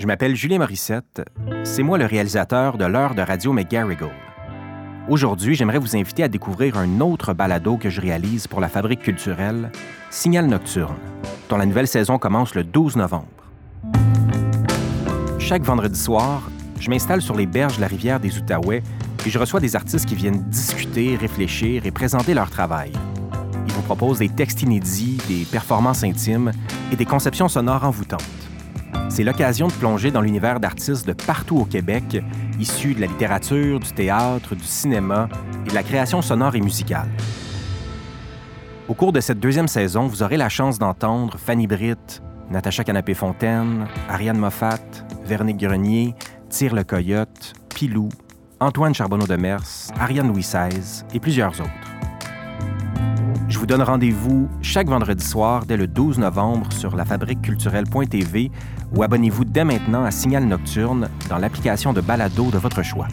Je m'appelle Julien Morissette. C'est moi le réalisateur de l'heure de radio McGarrigle. Aujourd'hui, j'aimerais vous inviter à découvrir un autre balado que je réalise pour la Fabrique culturelle, Signal Nocturne, dont la nouvelle saison commence le 12 novembre. Chaque vendredi soir, je m'installe sur les berges de la rivière des Outaouais et je reçois des artistes qui viennent discuter, réfléchir et présenter leur travail. Ils vous proposent des textes inédits, des performances intimes et des conceptions sonores envoûtantes. C'est l'occasion de plonger dans l'univers d'artistes de partout au Québec, issus de la littérature, du théâtre, du cinéma et de la création sonore et musicale. Au cours de cette deuxième saison, vous aurez la chance d'entendre Fanny Britt, Natacha Canapé-Fontaine, Ariane Moffat, Véronique Grenier, Tire le Coyote, Pilou, Antoine Charbonneau de Mers, Ariane Louis XVI et plusieurs autres. Vous donne rendez-vous chaque vendredi soir dès le 12 novembre sur lafabriqueculturelle.tv ou abonnez-vous dès maintenant à Signal Nocturne dans l'application de balado de votre choix.